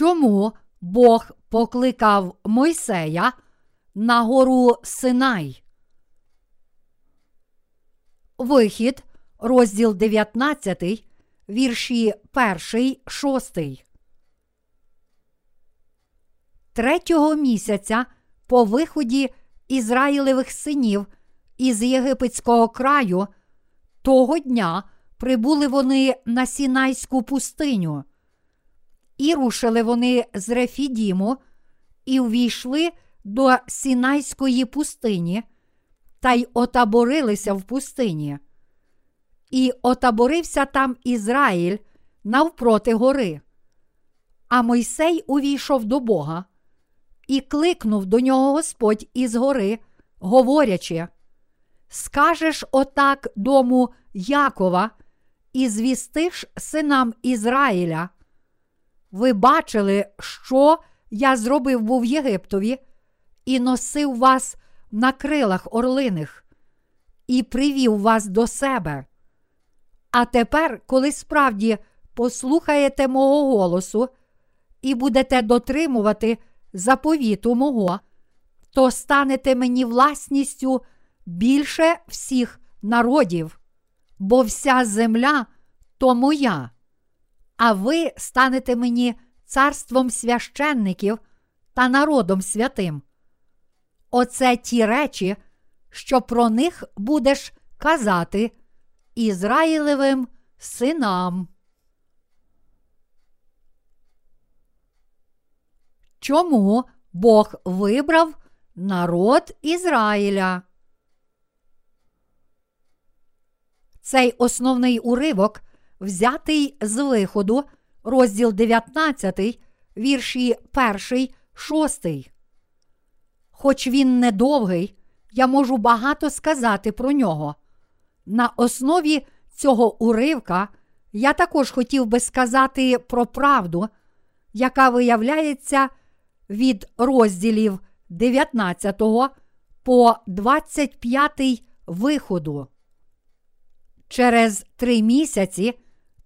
Чому Бог покликав Мойсея на гору Синай? Вихід, розділ 19, вірші 1, 6. Третього місяця по виході Ізраїлевих синів із єгипетського краю, того дня прибули вони на Сінайську пустиню. І рушили вони з Рефідіму і увійшли до Сінайської пустині та й отаборилися в пустині. І отаборився там Ізраїль навпроти гори. А Мойсей увійшов до Бога і кликнув до нього Господь із гори, говорячи: Скажеш отак дому Якова, і звістиш синам Ізраїля. Ви бачили, що я зробив був Єгиптові, і носив вас на крилах орлиних, і привів вас до себе. А тепер, коли справді послухаєте мого голосу і будете дотримувати заповіту мого, то станете мені власністю більше всіх народів, бо вся земля то моя, а ви станете мені царством священників та народом святим. Оце ті речі, що про них будеш казати Ізраїлевим синам. Чому Бог вибрав народ Ізраїля? Цей основний уривок взятий з виходу, розділ 19, вірші 1, 6. Хоч він недовгий, я можу багато сказати про нього. На основі цього уривка я також хотів би сказати про правду, яка виявляється від розділів 19 по 25 виходу. Через три місяці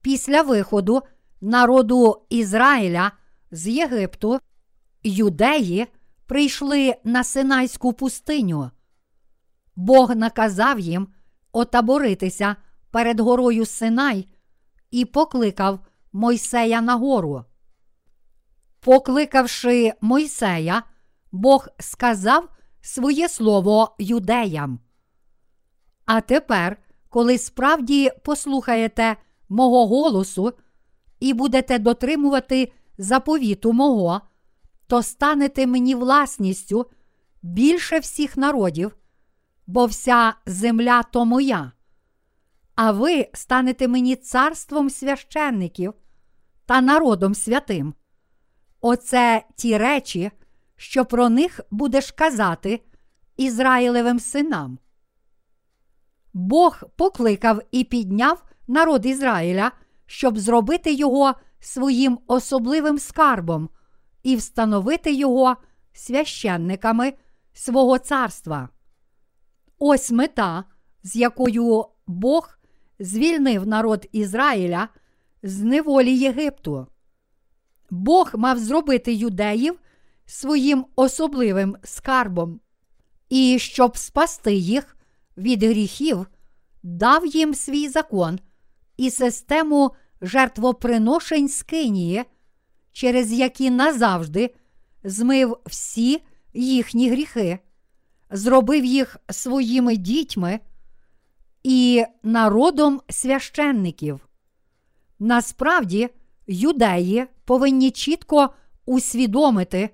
після виходу народу Ізраїля з Єгипту юдеї прийшли на Синайську пустиню. Бог наказав їм отаборитися перед горою Синай і покликав Мойсея на гору. Покликавши Мойсея, Бог сказав своє слово юдеям. А тепер, коли справді послухаєте мого голосу і будете дотримувати заповіту мого, то станете мені власністю більше всіх народів, бо вся земля то моя, а ви станете мені царством священників та народом святим. Оце ті речі, що про них будеш казати Ізраїлевим синам. Бог покликав і підняв народ Ізраїля, щоб зробити його своїм особливим скарбом і встановити його священниками свого царства. Ось мета, з якою Бог звільнив народ Ізраїля з неволі Єгипту. Бог мав зробити юдеїв своїм особливим скарбом, і щоб спасти їх від гріхів, дав їм свій закон і систему жертвоприношень Скинії, через які назавжди змив всі їхні гріхи, зробив їх своїми дітьми і народом священників. Насправді, юдеї повинні чітко усвідомити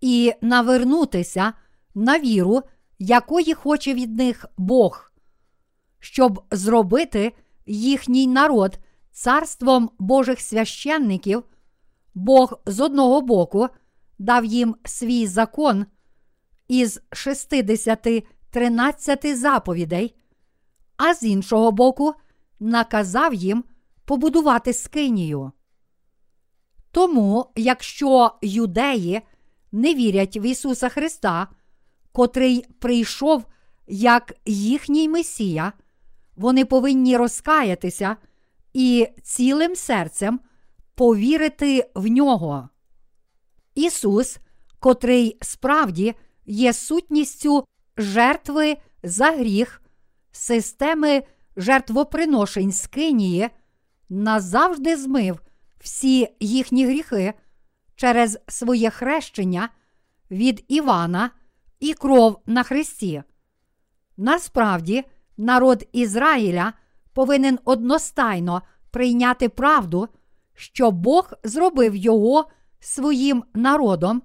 і навернутися на віру, якої хоче від них Бог, щоб зробити їхній народ царством Божих священників, Бог з одного боку дав їм свій закон із 60 13 заповідей, а з іншого боку, наказав їм побудувати скинію. Тому, якщо юдеї не вірять в Ісуса Христа, котрий прийшов як їхній Месія, вони повинні розкаятися і цілим серцем повірити в нього. Ісус, котрий справді є сутністю жертви за гріх, системи жертвоприношень Скинії, назавжди змив всі їхні гріхи через своє хрещення від Івана і кров на Христі. Насправді, народ Ізраїля повинен одностайно прийняти правду, що Бог зробив його своїм народом,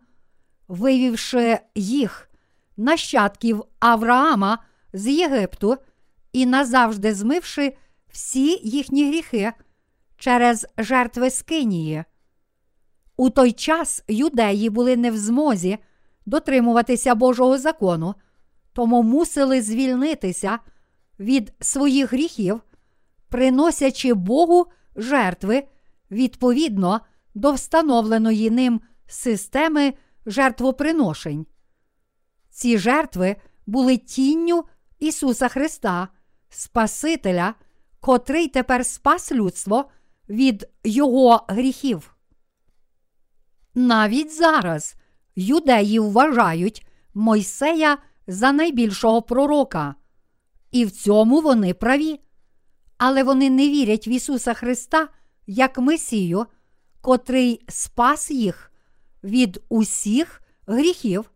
вивівши їх, нащадків Авраама з Єгипту і назавжди змивши всі їхні гріхи через жертви Скинії. У той час юдеї були не в змозі дотримуватися Божого закону, тому мусили звільнитися від своїх гріхів, приносячи Богу жертви відповідно до встановленої ним системи жертвоприношень. Ці жертви були тінню Ісуса Христа, Спасителя, котрий тепер спас людство від Його гріхів. Навіть зараз юдеї вважають Мойсея за найбільшого пророка, і в цьому вони праві. Але вони не вірять в Ісуса Христа як Месію, котрий спас їх від усіх гріхів,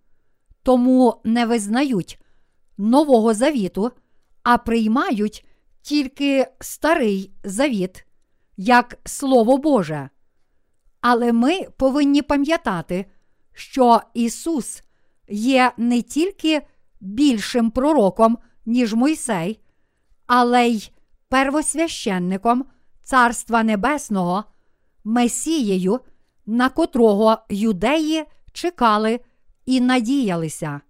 тому не визнають Нового Завіту, а приймають тільки старий завіт як Слово Боже. Але ми повинні пам'ятати, що Ісус є не тільки більшим пророком, ніж Мойсей, але й первосвященником Царства Небесного, Месією, на котрого юдеї чекали і надіялися.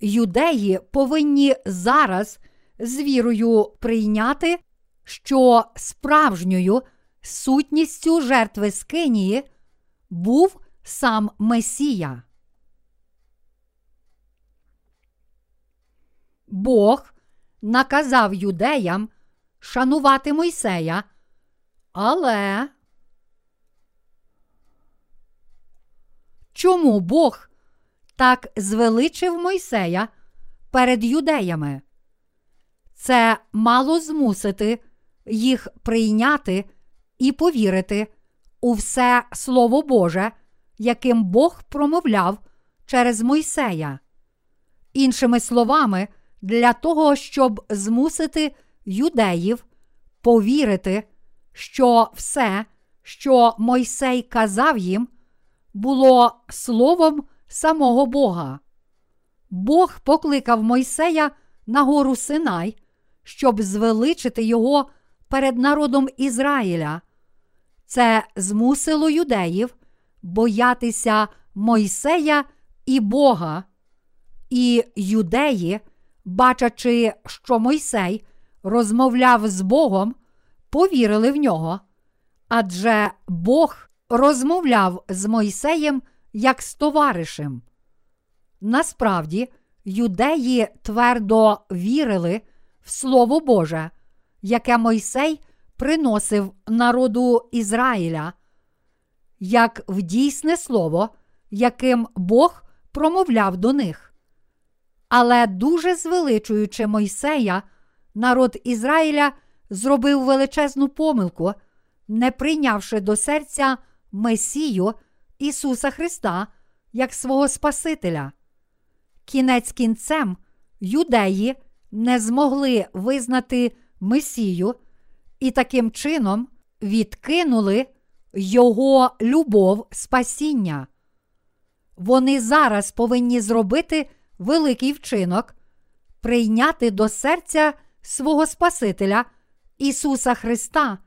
Юдеї повинні зараз з вірою прийняти, що справжньою сутністю жертви Скинії був сам Месія. Бог наказав юдеям шанувати Мойсея, але чому Бог так звеличив Мойсея перед юдеями? Це мало змусити їх прийняти і повірити у все Слово Боже, яким Бог промовляв через Мойсея. Іншими словами, для того, щоб змусити юдеїв повірити, що все, що Мойсей казав їм, було словом самого Бога. Бог покликав Мойсея на гору Синай, щоб звеличити його перед народом Ізраїля. Це змусило юдеїв боятися Мойсея і Бога. І юдеї, бачачи, що Мойсей розмовляв з Богом, повірили в нього. Адже Бог розмовляв з Мойсеєм як з товаришем. Насправді, юдеї твердо вірили в Слово Боже, яке Мойсей приносив народу Ізраїля, як в дійсне слово, яким Бог промовляв до них. Але дуже звеличуючи Мойсея, народ Ізраїля зробив величезну помилку, не прийнявши до серця Месію Ісуса Христа як свого Спасителя. Кінець кінцем юдеї не змогли визнати Месію і таким чином відкинули Його любов спасіння. Вони зараз повинні зробити великий вчинок, прийняти до серця свого Спасителя Ісуса Христа,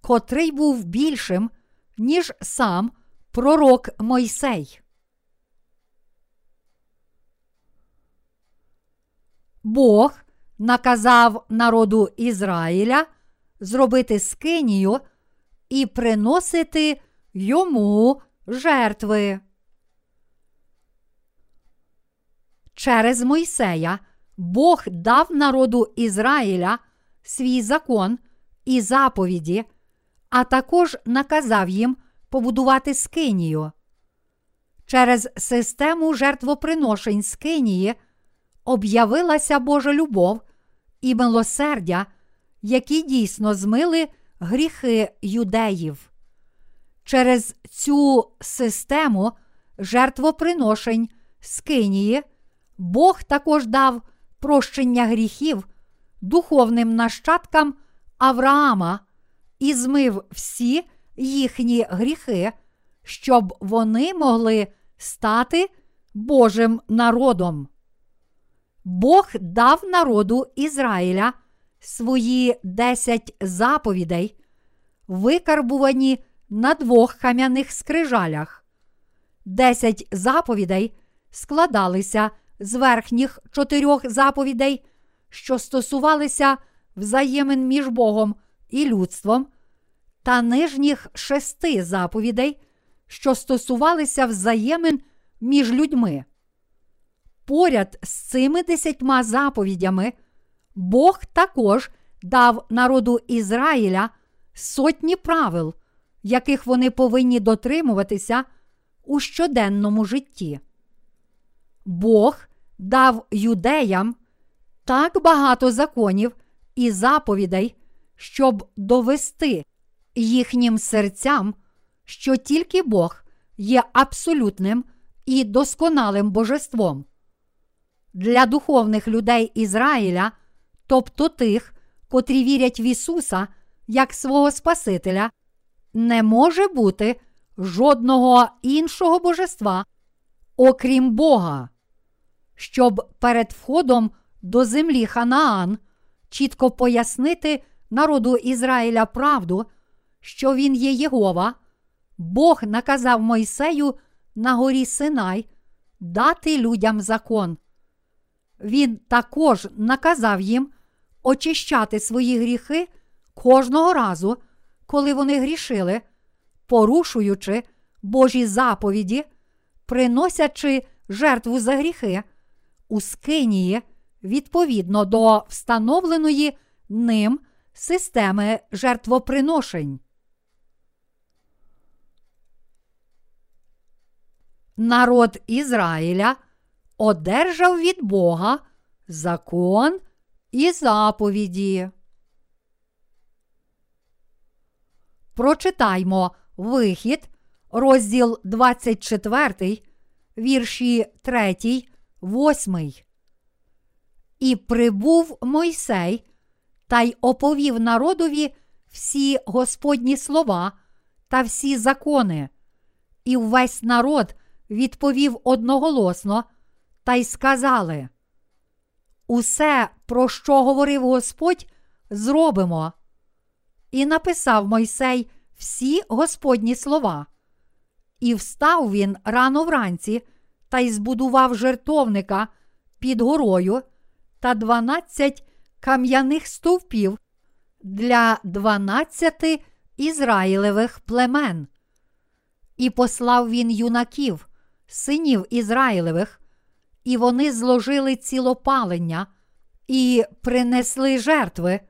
котрий був більшим, ніж сам пророк Мойсей. Бог наказав народу Ізраїля зробити скинію і приносити йому жертви. Через Мойсея Бог дав народу Ізраїля свій закон і заповіді, а також наказав їм побудувати скинію. через систему жертвоприношень з Кинії об'явилася Божа любов і милосердя, які дійсно змили гріхи юдеїв. Через цю систему жертвоприношень з Кинії Бог також дав прощення гріхів духовним нащадкам Авраама і змив всі їхні гріхи, щоб вони могли стати Божим народом. Бог дав народу Ізраїля свої десять заповідей, викарбувані на двох кам'яних скрижалях. Десять заповідей складалися з верхніх чотирьох заповідей, що стосувалися взаємин між Богом і людством, та нижніх шести заповідей, що стосувалися взаємин між людьми. Поряд з цими десятьма заповідями Бог також дав народу Ізраїля сотні правил, яких вони повинні дотримуватися у щоденному житті. Бог дав юдеям так багато законів і заповідей, щоб довести їхнім серцям, що тільки Бог є абсолютним і досконалим божеством. Для духовних людей Ізраїля, тобто тих, котрі вірять в Ісуса як свого Спасителя, не може бути жодного іншого божества, окрім Бога. Щоб перед входом до землі Ханаан чітко пояснити народу Ізраїля правду, що він є Єгова, Бог наказав Мойсею на горі Синай дати людям закон. Він також наказав їм очищати свої гріхи кожного разу, коли вони грішили, порушуючи Божі заповіді, приносячи жертву за гріхи у Скинії відповідно до встановленої ним системи жертвоприношень. Народ Ізраїля одержав від Бога закон і заповіді. Прочитаймо вихід, розділ 24, вірші 3, 8. І прибув Мойсей та й оповів народові всі Господні слова та всі закони, і весь народ відповів одноголосно та й сказали: Усе, про що говорив Господь, зробимо. І написав Мойсей всі Господні слова. І встав він рано вранці та й збудував жертовника під горою та дванадцять кам'яних стовпів для дванадцяти ізраїлевих племен. І послав він юнаків, синів Ізраїлевих, і вони зложили цілопалення і принесли жертви,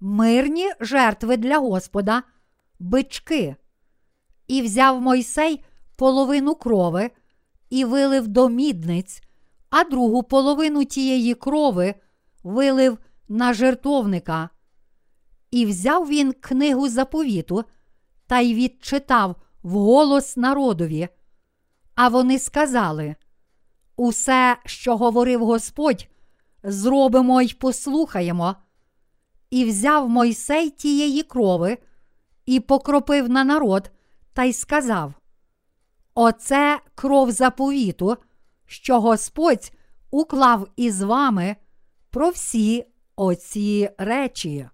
мирні жертви для Господа, бички, і взяв Мойсей половину крови і вилив до мідниць, а другу половину тієї крови вилив на жертовника. І взяв він книгу заповіту та й відчитав вголос народові. А вони сказали: Усе, що говорив Господь, зробимо й послухаємо. І взяв Мойсей тієї крови і покропив на народ та й сказав: Оце кров заповіту, що Господь уклав із вами про всі оці речі.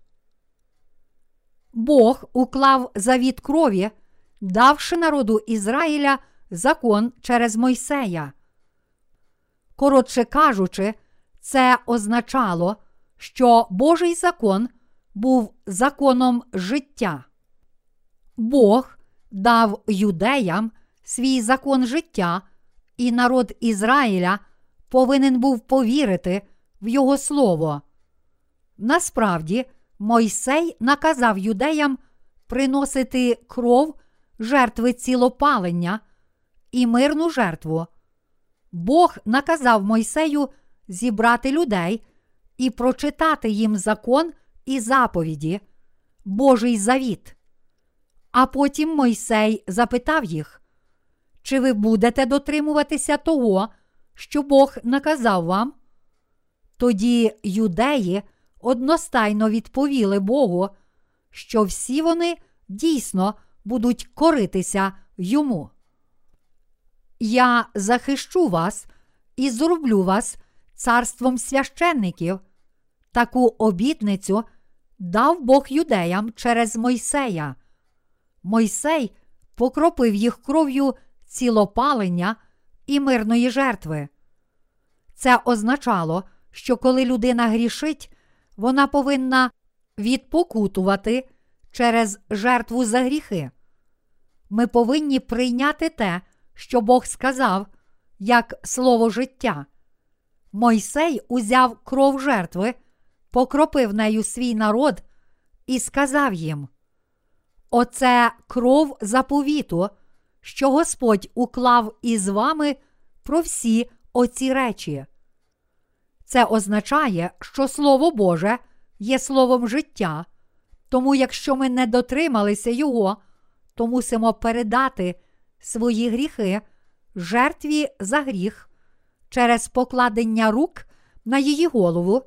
Бог уклав завіт крові, давши народу Ізраїля закон через Мойсея. Коротше кажучи, це означало, що Божий закон був законом життя. Бог дав юдеям свій закон життя, і народ Ізраїля повинен був повірити в його слово. Насправді, Мойсей наказав юдеям приносити кров жертви цілопалення і мирну жертву. Бог наказав Мойсею зібрати людей і прочитати їм закон і заповіді, Божий завіт. А потім Мойсей запитав їх, чи ви будете дотримуватися того, що Бог наказав вам? Тоді юдеї одностайно відповіли Богу, що всі вони дійсно будуть коритися йому. Я захищу вас і зроблю вас царством священників. Таку обітницю дав Бог юдеям через Мойсея. Мойсей покропив їх кров'ю цілопалення і мирної жертви. Це означало, що коли людина грішить, вона повинна відпокутувати через жертву за гріхи. Ми повинні прийняти те, що Бог сказав, як слово життя. Мойсей узяв кров жертви, покропив нею свій народ і сказав їм: Оце кров заповіту, що Господь уклав із вами про всі оці речі. Це означає, що Слово Боже є словом життя, тому якщо ми не дотрималися Його, то мусимо передати свої гріхи жертві за гріх через покладення рук на її голову,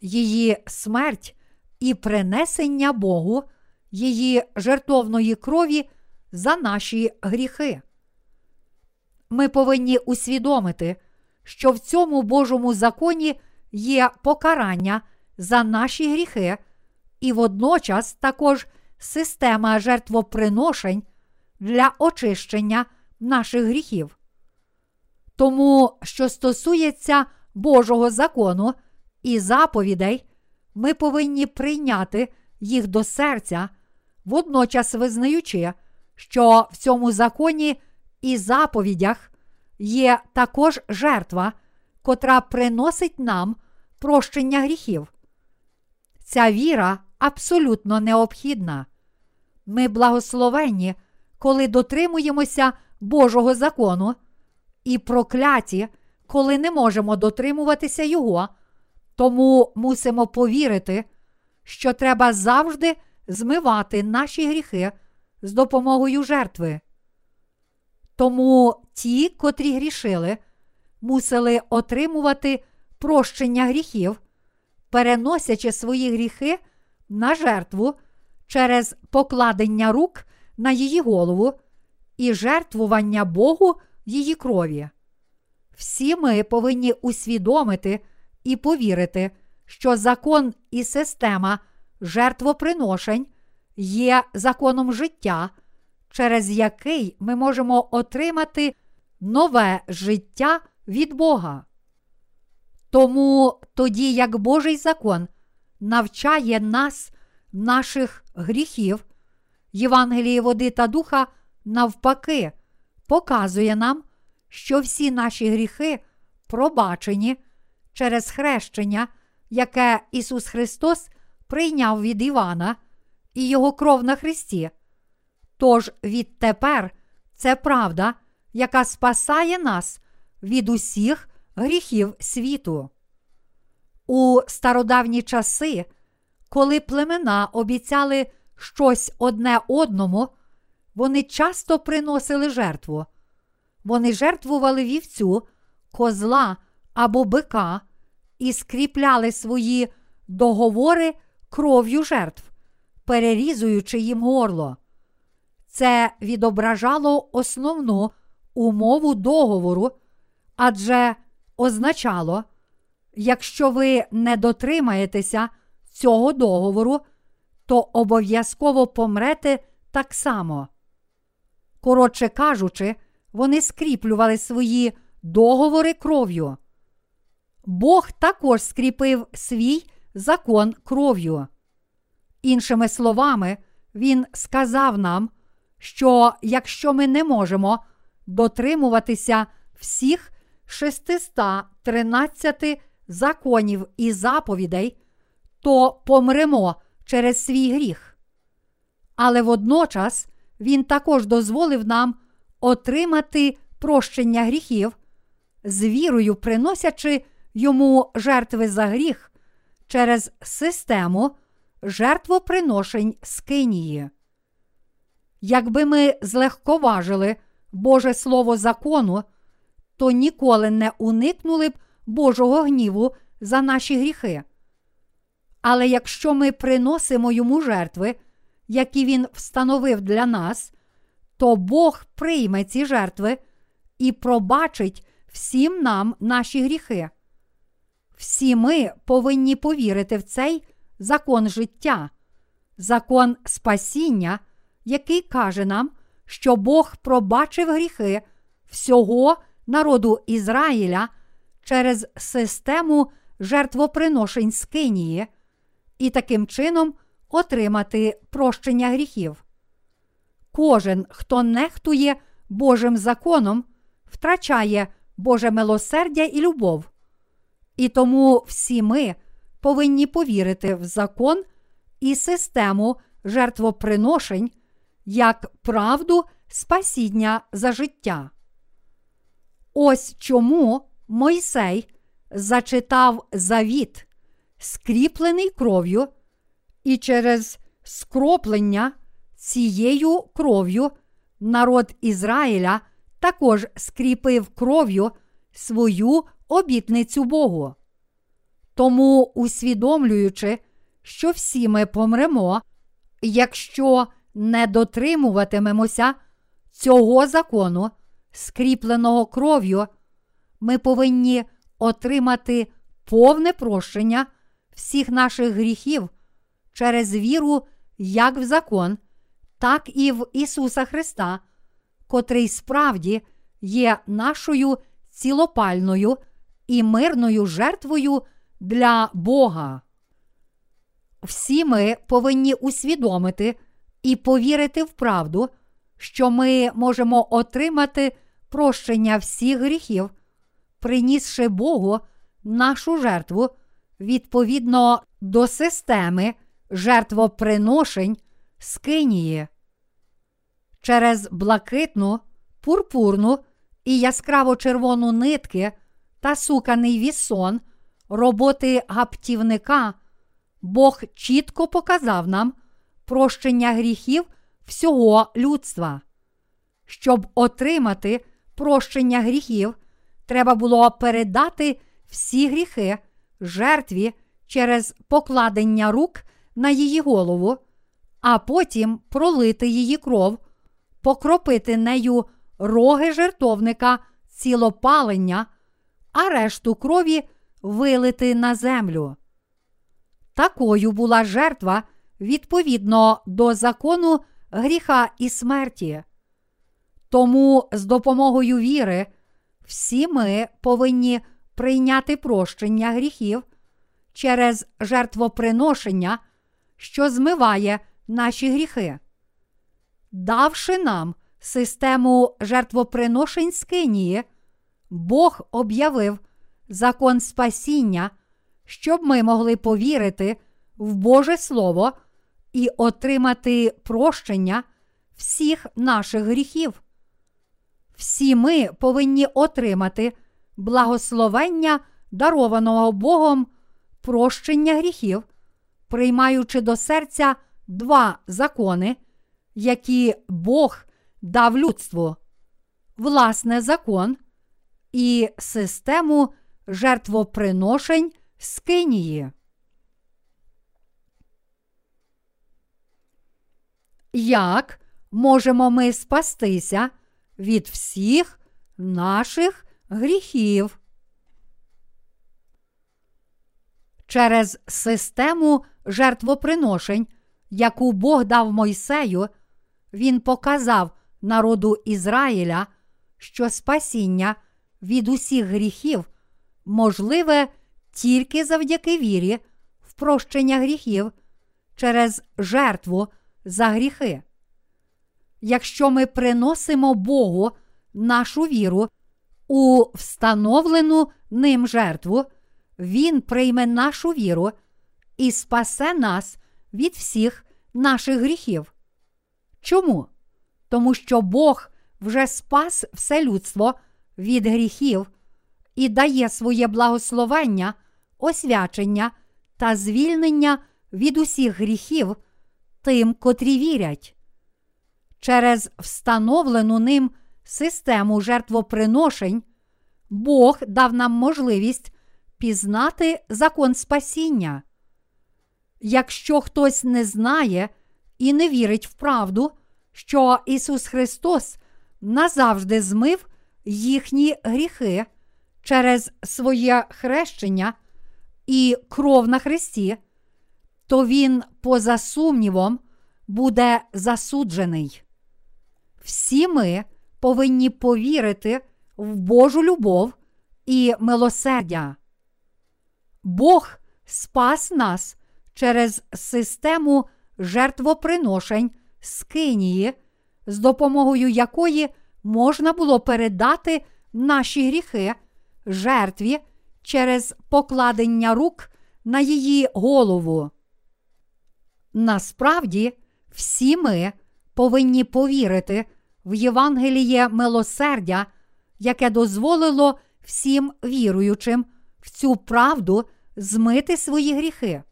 її смерть і принесення Богу її жертовної крові за наші гріхи. Ми повинні усвідомити, що в цьому Божому законі є покарання за наші гріхи, і водночас також система жертвоприношень для очищення наших гріхів. Тому, що стосується Божого закону і заповідей, ми повинні прийняти їх до серця, водночас визнаючи, що в цьому законі і заповідях є також жертва, котра приносить нам прощення гріхів. Ця віра абсолютно необхідна. Ми благословенні, коли дотримуємося Божого закону, і прокляті, коли не можемо дотримуватися Його, тому мусимо повірити, що треба завжди змивати наші гріхи з допомогою жертви. Тому ті, котрі грішили, мусили отримувати прощення гріхів, переносячи свої гріхи на жертву через покладення рук на її голову і жертвування Богу її крові. Всі ми повинні усвідомити і повірити, що закон і система жертвоприношень є законом життя, через який ми можемо отримати нове життя від Бога. Тому тоді, як Божий закон навчає нас наших гріхів, Євангеліє води та духа навпаки показує нам, що всі наші гріхи пробачені через хрещення, яке Ісус Христос прийняв від Івана і Його кров на Христі. Тож відтепер це правда, яка спасає нас від усіх гріхів світу. У стародавні часи, коли племена обіцяли щось одне одному, вони часто приносили жертву. Вони жертвували вівцю, козла або бика і скріпляли свої договори кров'ю жертв, перерізуючи їм горло. Це відображало основну умову договору, адже означало, якщо ви не дотримаєтеся цього договору, то обов'язково помрете так само. Коротше кажучи, вони скріплювали свої договори кров'ю. Бог також скріпив свій закон кров'ю. Іншими словами, Він сказав нам, що якщо ми не можемо дотримуватися всіх 613 законів і заповідей, то помремо через свій гріх. Але водночас Він також дозволив нам отримати прощення гріхів, з вірою приносячи йому жертви за гріх через систему жертвоприношень Скинії. Якби ми злегковажили Боже Слово закону, то ніколи не уникнули б Божого гніву за наші гріхи. Але якщо ми приносимо йому жертви, які він встановив для нас, то Бог прийме ці жертви і пробачить всім нам наші гріхи. Всі ми повинні повірити в цей закон життя, закон спасіння, який каже нам, що Бог пробачив гріхи всього народу Ізраїля через систему жертвоприношень Скинії і таким чином отримати прощення гріхів. Кожен, хто нехтує Божим законом, втрачає Боже милосердя і любов. І тому всі ми повинні повірити в закон і систему жертвоприношень як правду спасіння за життя. Ось чому Мойсей зачитав завіт, скріплений кров'ю, і через скроплення цією кров'ю народ Ізраїля також скріпив кров'ю свою обітницю Богу. Тому, усвідомлюючи, що всі ми помремо, якщо не дотримуватимемося цього закону, скріпленого кров'ю, ми повинні отримати повне прощення всіх наших гріхів через віру як в закон, так і в Ісуса Христа, котрий справді є нашою цілопальною і мирною жертвою для Бога. Всі ми повинні усвідомити і повірити в правду, що ми можемо отримати прощення всіх гріхів, принісши Богу нашу жертву відповідно до системи жертвоприношень Скинії. Через блакитну, пурпурну і яскраво червону нитки та суканий вісон роботи гаптівника, Бог чітко показав нам прощення гріхів всього людства. Щоб отримати прощення гріхів, треба було передати всі гріхи жертві через покладення рук на її голову, а потім пролити її кров, покропити нею роги жертовника цілопалення, а решту крові вилити на землю. Такою була жертва відповідно до закону гріха і смерті. Тому з допомогою віри всі ми повинні прийняти прощення гріхів через жертвоприношення, що змиває наші гріхи. Давши нам систему жертвоприношень Скинії, Бог об'явив закон спасіння, щоб ми могли повірити в Боже Слово і отримати прощення всіх наших гріхів. Всі ми повинні отримати благословення дарованого Богом прощення гріхів, приймаючи до серця два закони, які Бог дав людству, власне закон і систему жертвоприношень Скинії. Як можемо ми спастися від всіх наших гріхів? Через систему жертвоприношень, яку Бог дав Мойсею, він показав народу Ізраїля, що спасіння від усіх гріхів можливе тільки завдяки вірі в прощення гріхів через жертву за гріхи. Якщо ми приносимо Богу нашу віру у встановлену ним жертву, Він прийме нашу віру і спасе нас від всіх наших гріхів. Чому? Тому що Бог вже спас все людство від гріхів і дає своє благословення, освячення та звільнення від усіх гріхів тим, котрі вірять. Через встановлену ним систему жертвоприношень Бог дав нам можливість пізнати закон спасіння. Якщо хтось не знає і не вірить в правду, що Ісус Христос назавжди змив їхні гріхи через своє хрещення і кров на Христі, то Він, поза сумнівом, буде засуджений. Всі ми повинні повірити в Божу любов і милосердя. Бог спас нас через систему жертвоприношень з Кинії, з допомогою якої можна було передати наші гріхи жертві через покладення рук на її голову. Насправді, всі ми повинні повірити в Євангеліє милосердя, яке дозволило всім віруючим в цю правду змити свої гріхи.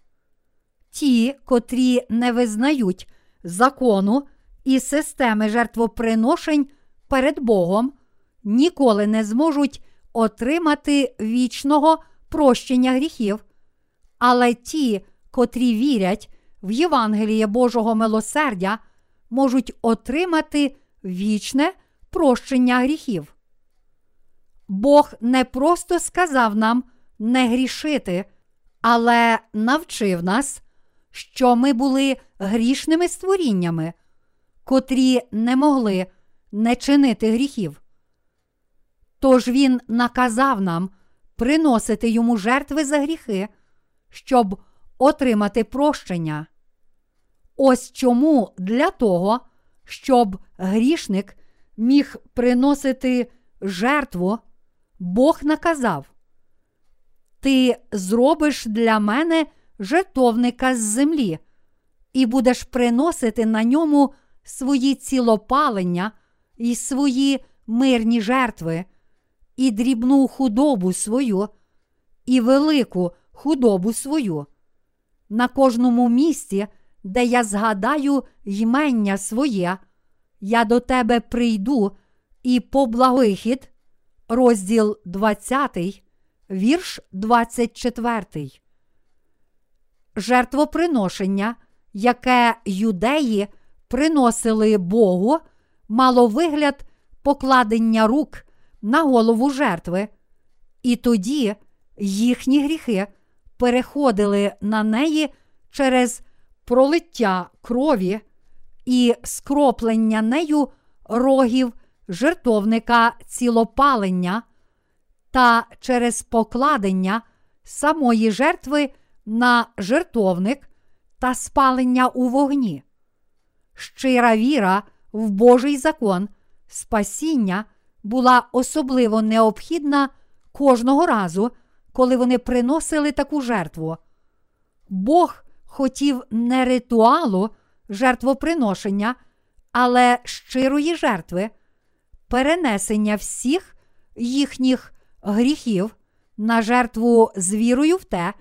Ті, котрі не визнають закону і системи жертвоприношень перед Богом, ніколи не зможуть отримати вічного прощення гріхів, але ті, котрі вірять в Євангеліє Божого милосердя, можуть отримати вічне прощення гріхів. Бог не просто сказав нам не грішити, але навчив нас, що ми були грішними створіннями, котрі не могли не чинити гріхів. Тож Він наказав нам приносити йому жертви за гріхи, щоб отримати прощення. Ось чому для того, щоб грішник міг приносити жертву, Бог наказав: Ти зробиш для мене жертовника з землі, і будеш приносити на ньому свої цілопалення і свої мирні жертви, і дрібну худобу свою, і велику худобу свою. На кожному місці, де я згадаю ймення своє, я до тебе прийду і по благохід, розділ 20, вірш 24. Жертвоприношення, яке юдеї приносили Богу, мало вигляд покладення рук на голову жертви, і тоді їхні гріхи переходили на неї через пролиття крові і скроплення нею рогів жертовника цілопалення та через покладення самої жертви на жертовник та спалення у вогні. Щира віра в Божий закон спасіння була особливо необхідна кожного разу, коли вони приносили таку жертву. Бог хотів не ритуалу жертвоприношення, але щирої жертви, перенесення всіх їхніх гріхів на жертву з вірою в те,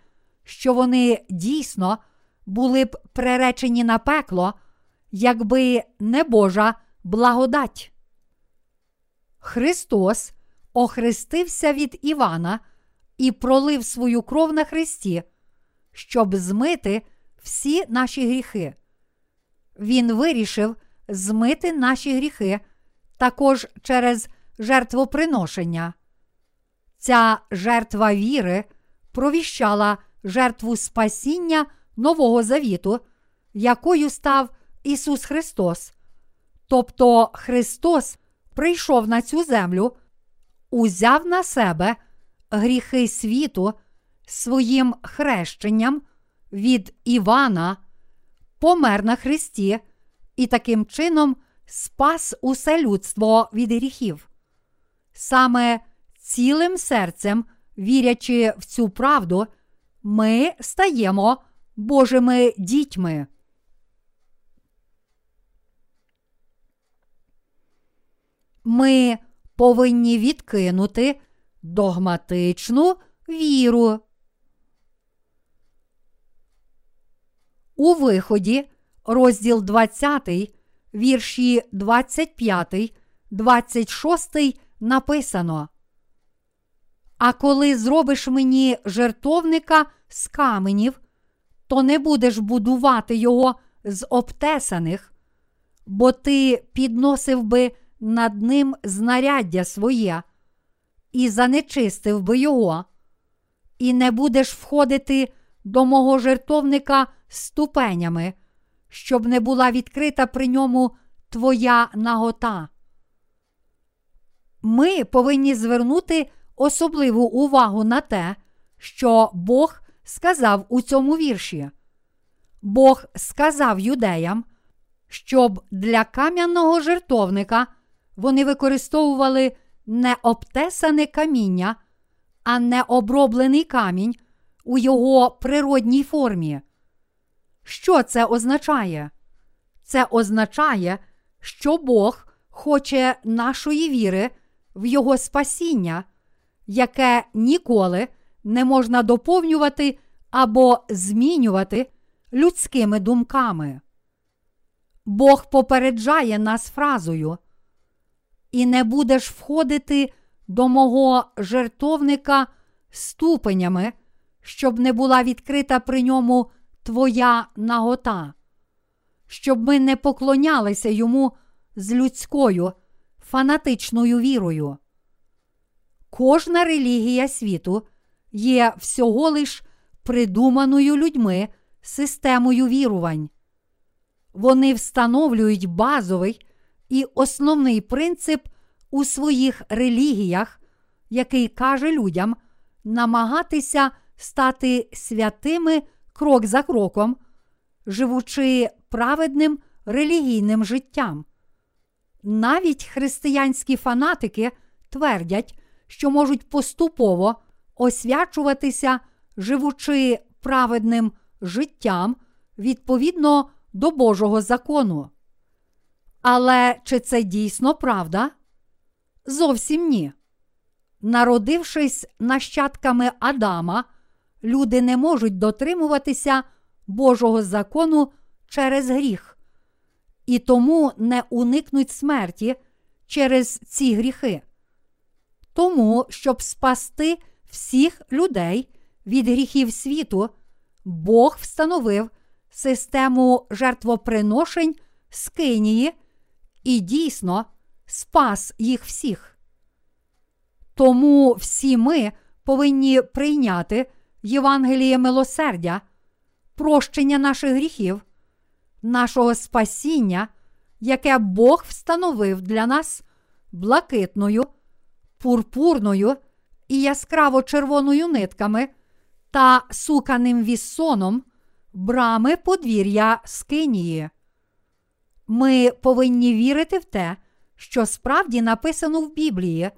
що вони дійсно були б приречені на пекло, якби не Божа благодать. Христос охрестився від Івана і пролив свою кров на Христі, щоб змити всі наші гріхи. Він вирішив змити наші гріхи також через жертвоприношення. Ця жертва віри провіщала жертву спасіння Нового Завіту, якою став Ісус Христос. Тобто Христос прийшов на цю землю, узяв на себе гріхи світу своїм хрещенням від Івана, помер на Христі і таким чином спас усе людство від гріхів. Саме цілим серцем, вірячи в цю правду, ми стаємо Божими дітьми. Ми повинні відкинути догматичну віру. У виході, розділ 20, вірші 25, 26 написано. А коли зробиш мені жертовника з каменів, то не будеш будувати його з обтесаних, бо ти підносив би над ним знаряддя своє і занечистив би його, і не будеш входити до мого жертовника ступенями, щоб не була відкрита при ньому твоя нагота. Ми повинні звернути особливу увагу на те, що Бог сказав у цьому вірші. Бог сказав юдеям, щоб для кам'яного жертовника вони використовували не обтесане каміння, а не оброблений камінь у його природній формі. Що це означає? Це означає, що Бог хоче нашої віри в Його спасіння, яке ніколи не можна доповнювати або змінювати людськими думками. Бог попереджає нас фразою, і не будеш входити до мого жертовника ступенями, щоб не була відкрита при ньому твоя нагота, щоб ми не поклонялися йому з людською фанатичною вірою. Кожна релігія світу є всього лиш придуманою людьми системою вірувань. Вони встановлюють базовий і основний принцип у своїх релігіях, який каже людям намагатися стати святими крок за кроком, живучи праведним релігійним життям. Навіть християнські фанатики твердять, що можуть поступово освячуватися, живучи праведним життям відповідно до Божого закону. Але чи це дійсно правда? Зовсім ні. Народившись нащадками Адама, люди не можуть дотримуватися Божого закону через гріх, і тому не уникнуть смерті через ці гріхи. Тому, щоб спасти всіх людей від гріхів світу, Бог встановив систему жертвоприношень з Кинії і дійсно спас їх всіх. Тому всі ми повинні прийняти Євангеліє милосердя, прощення наших гріхів, нашого спасіння, яке Бог встановив для нас блакитною, пурпурною і яскраво червоною нитками та суканим віссоном брами подвір'я Скинії. Ми повинні вірити в те, що справді написано в Біблії,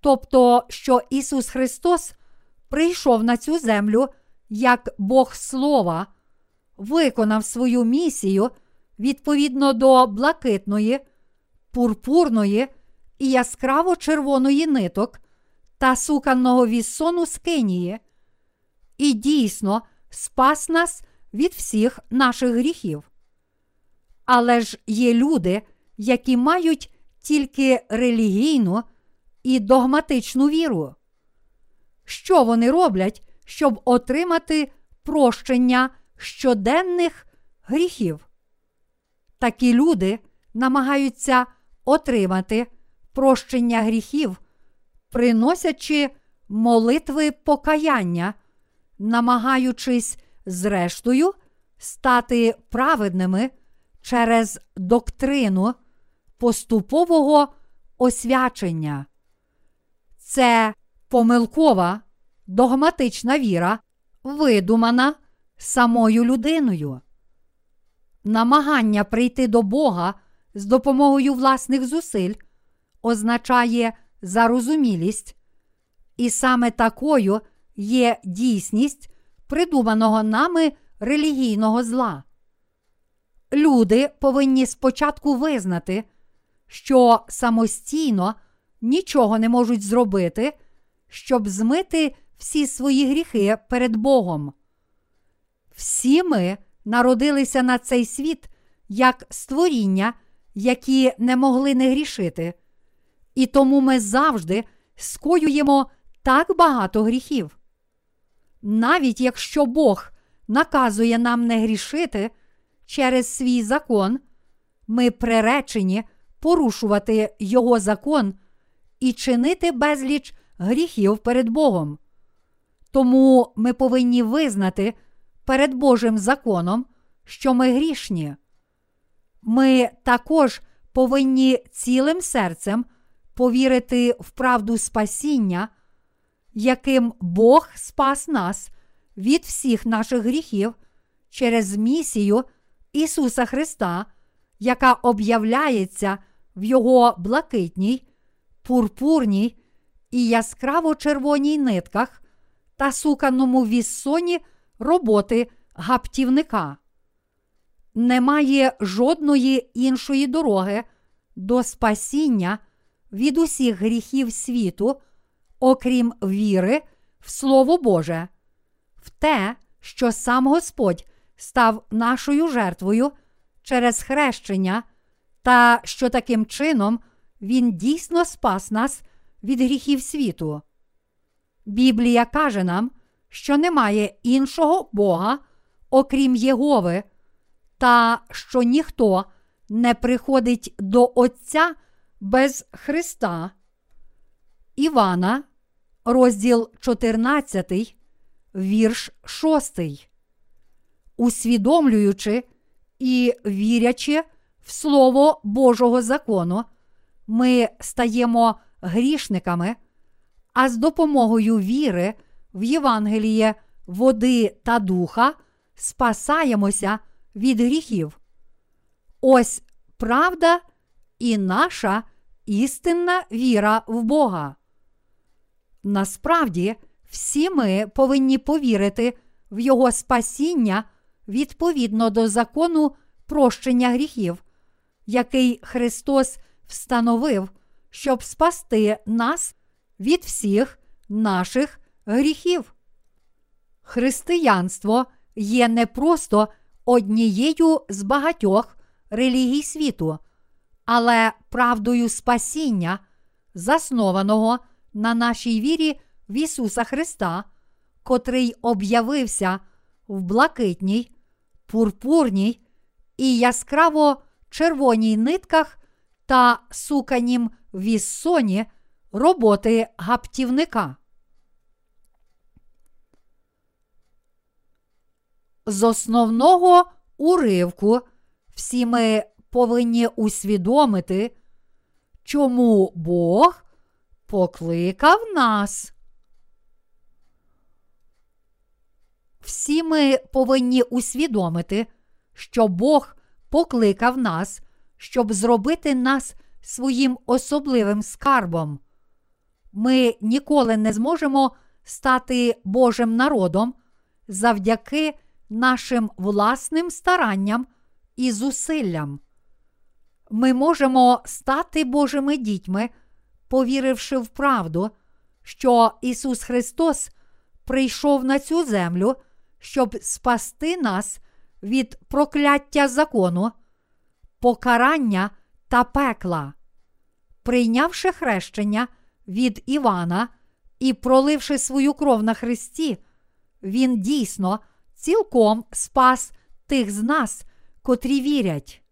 тобто, що Ісус Христос прийшов на цю землю як Бог Слова, виконав свою місію відповідно до блакитної, пурпурної і яскраво червоної ниток та суканного віссону з Кинії, і дійсно спас нас від всіх наших гріхів. Але ж є люди, які мають тільки релігійну і догматичну віру. Що вони роблять, щоб отримати прощення щоденних гріхів? Такі люди намагаються отримати прощення гріхів, приносячи молитви покаяння, намагаючись, зрештою, стати праведними через доктрину поступового освячення. Це помилкова догматична віра, видумана самою людиною. Намагання прийти до Бога з допомогою власних зусиль означає зарозумілість, і саме такою є дійсність придуманого нами релігійного зла. Люди повинні спочатку визнати, що самостійно нічого не можуть зробити, щоб змити всі свої гріхи перед Богом. Всі ми народилися на цей світ як створіння, які не могли не грішити, і тому ми завжди скоюємо так багато гріхів. Навіть якщо Бог наказує нам не грішити через свій закон, ми приречені порушувати Його закон і чинити безліч гріхів перед Богом. Тому ми повинні визнати перед Божим законом, що ми грішні. Ми також повинні цілим серцем повірити в правду спасіння, яким Бог спас нас від всіх наших гріхів через місію Ісуса Христа, яка об'являється в Його блакитній, пурпурній і яскраво червоній нитках та суканому віссоні роботи гаптівника. Немає жодної іншої дороги до спасіння від усіх гріхів світу, окрім віри в Слово Боже, в те, що сам Господь став нашою жертвою через хрещення, та що таким чином Він дійсно спас нас від гріхів світу. Біблія каже нам, що немає іншого Бога, окрім Єгови, та що ніхто не приходить до Отця без Христа. Івана, розділ 14, вірш 6. Усвідомлюючи і вірячи в Слово Божого закону, ми стаємо грішниками, а з допомогою віри в Євангеліє води та духа спасаємося від гріхів. Ось правда і наша істинна віра в Бога. Насправді, всі ми повинні повірити в Його спасіння відповідно до закону прощення гріхів, який Христос встановив, щоб спасти нас від всіх наших гріхів. Християнство є не просто однією з багатьох релігій світу, але правдою спасіння, заснованого на нашій вірі в Ісуса Христа, котрий об'явився в блакитній, пурпурній і яскраво червоній нитках та суканім віссоні роботи гаптівника. З основного уривку всі ми повинні усвідомити, чому Бог покликав нас. Всі ми повинні усвідомити, що Бог покликав нас, щоб зробити нас своїм особливим скарбом. Ми ніколи не зможемо стати Божим народом завдяки нашим власним старанням і зусиллям. Ми можемо стати Божими дітьми, повіривши в правду, що Ісус Христос прийшов на цю землю, щоб спасти нас від прокляття закону, покарання та пекла. Прийнявши хрещення від Івана і проливши свою кров на Христі, Він дійсно цілком спас тих з нас, котрі вірять.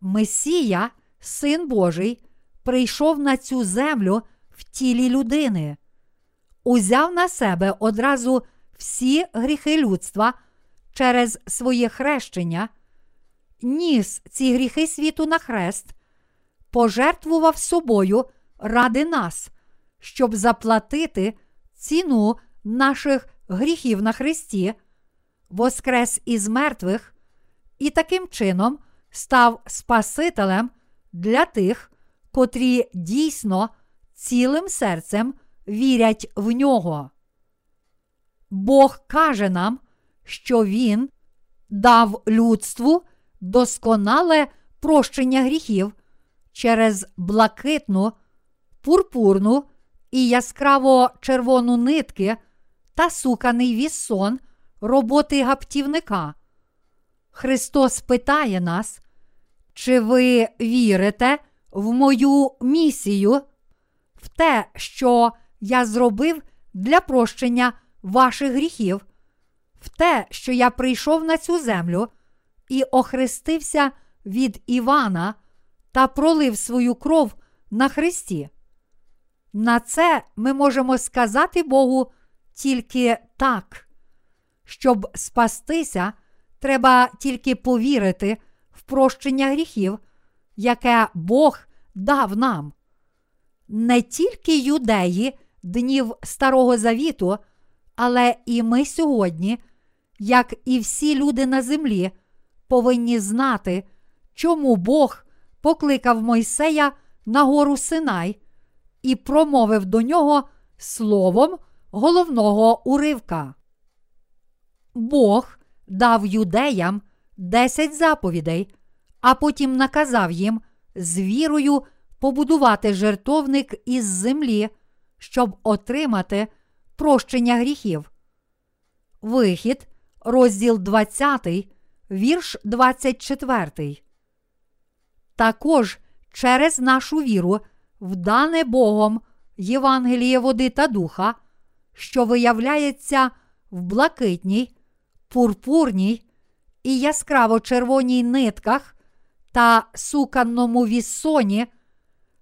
Месія, Син Божий, прийшов на цю землю в тілі людини, узяв на себе одразу всі гріхи людства через своє хрещення, ніс ці гріхи світу на хрест, пожертвував собою ради нас, щоб заплатити ціну наших гріхів на Христі, воскрес із мертвих і таким чином став Спасителем для тих, котрі дійсно цілим серцем вірять в нього. Бог каже нам, що Він дав людству досконале прощення гріхів через блакитну, пурпурну і яскраво червону нитки та суканий віссон роботи гаптівника. Христос питає нас, чи ви вірите в мою місію, в те, що я зробив для прощення ваших гріхів, в те, що я прийшов на цю землю і охрестився від Івана та пролив свою кров на Христі. На це ми можемо сказати Богу тільки так. Щоб спастися, треба тільки повірити в прощення гріхів, яке Бог дав нам. Не тільки юдеї днів Старого Завіту, але і ми сьогодні, як і всі люди на землі, повинні знати, чому Бог покликав Мойсея на гору Синай і промовив до нього словом головного уривка. Бог дав юдеям десять заповідей, а потім наказав їм з вірою побудувати жертовник із землі, щоб отримати прощення гріхів. Вихід, розділ 20, вірш 24. Також через нашу віру, вдане Богом Євангеліє води та духа, що виявляється в блакитній, пурпурній і яскраво червоній нитках та суканному віссоні,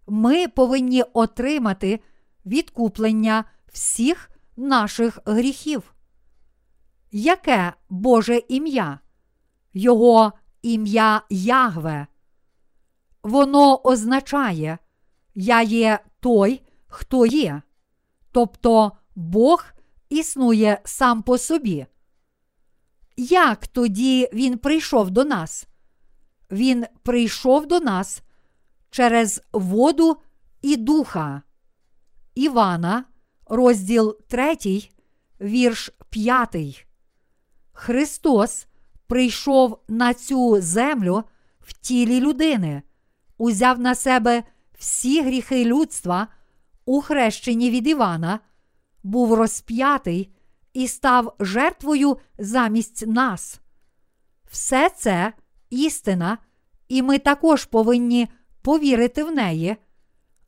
ми повинні отримати відкуплення всіх наших гріхів. Яке Боже ім'я? Його ім'я Ягве. Воно означає Я є той, хто є, тобто Бог існує сам по собі. Як тоді Він прийшов до нас? Він прийшов до нас через воду і духа. Івана, розділ 3, вірш 5. Христос прийшов на цю землю в тілі людини, узяв на себе всі гріхи людства у хрещенні від Івана, був розп'ятий і став жертвою замість нас. Все це істина, і ми також повинні повірити в неї.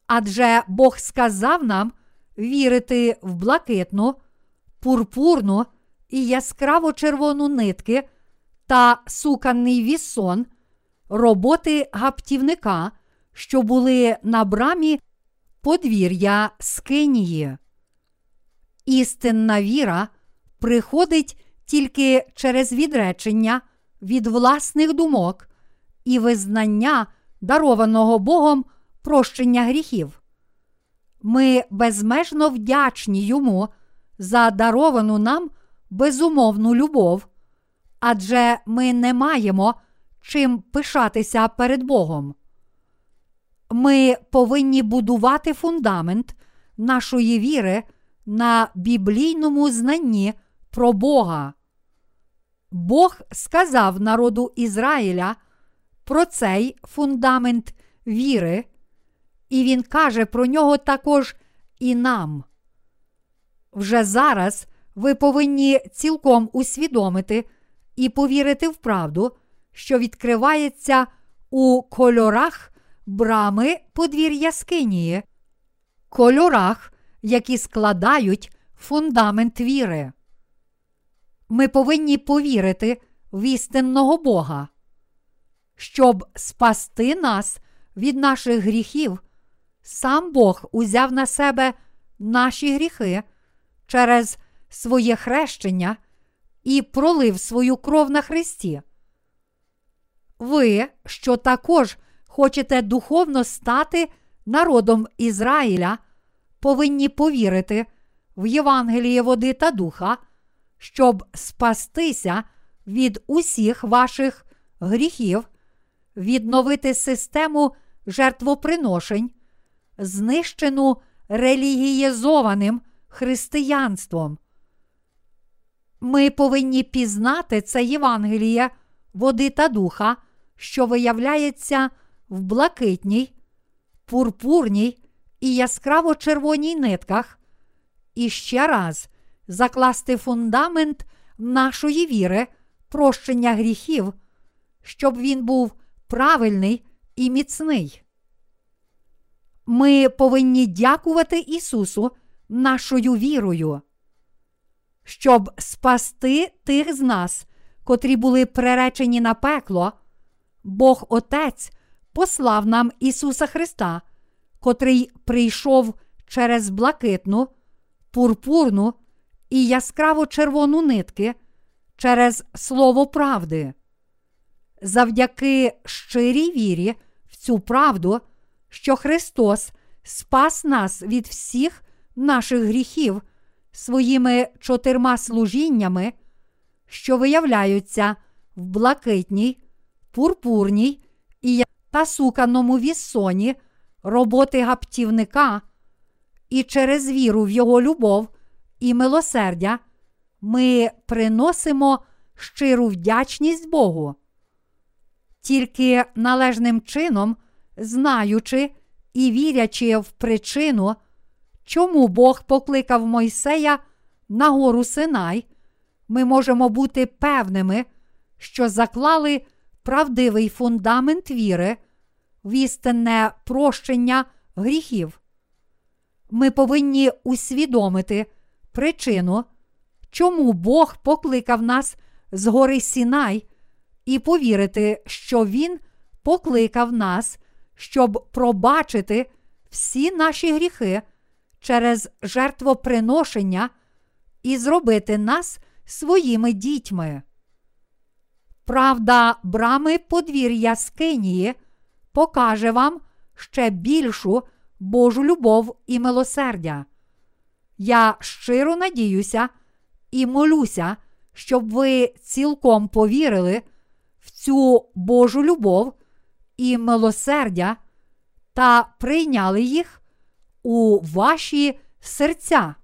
Адже Бог сказав нам вірити в блакитну, пурпурну і яскраво червону нитки та суканний вісон, роботи гаптівника, що були на брамі подвір'я Скинії. Істинна віра приходить тільки через відречення від власних думок і визнання дарованого Богом прощення гріхів. Ми безмежно вдячні йому за даровану нам безумовну любов, адже ми не маємо чим пишатися перед Богом. Ми повинні будувати фундамент нашої віри на біблійному знанні про Бога. Бог сказав народу Ізраїля про цей фундамент віри, і Він каже про нього також і нам. Вже зараз ви повинні цілком усвідомити і повірити в правду, що відкривається у кольорах брами подвір'я Скинії, кольорах, які складають фундамент віри. Ми повинні повірити в істинного Бога. Щоб спасти нас від наших гріхів, сам Бог узяв на себе наші гріхи через своє хрещення і пролив свою кров на Христі. Ви, що також хочете духовно стати народом Ізраїля, повинні повірити в Євангеліє води та духа, щоб спастися від усіх ваших гріхів, відновити систему жертвоприношень, знищену релігієзованим християнством. Ми повинні пізнати це Євангеліє, води та духа, що виявляється в блакитній, пурпурній і яскраво червоній нитках, і ще раз закласти фундамент нашої віри, прощення гріхів, щоб він був правильний і міцний. Ми повинні дякувати Ісусу нашою вірою, щоб спасти тих з нас, котрі були приречені на пекло, Бог Отець послав нам Ісуса Христа, котрий прийшов через блакитну, пурпурну і яскраво червону нитки через Слово правди. Завдяки щирій вірі в цю правду, що Христос спас нас від всіх наших гріхів своїми чотирма служіннями, що виявляються в блакитній, пурпурній і та суканому віссоні роботи гаптівника, і через віру в Його любов і милосердя ми приносимо щиру вдячність Богу. Тільки належним чином, знаючи і вірячи в причину, чому Бог покликав Мойсея на гору Синай, ми можемо бути певними, що заклали правдивий фундамент віри, в істинне прощення гріхів. Ми повинні усвідомити причину, чому Бог покликав нас з гори Сінай, і повірити, що Він покликав нас, щоб пробачити всі наші гріхи через жертвоприношення і зробити нас своїми дітьми. Правда, брами подвір'я Скинії покаже вам ще більшу Божу любов і милосердя. Я щиро надіюся і молюся, щоб ви цілком повірили в цю Божу любов і милосердя та прийняли їх у ваші серця.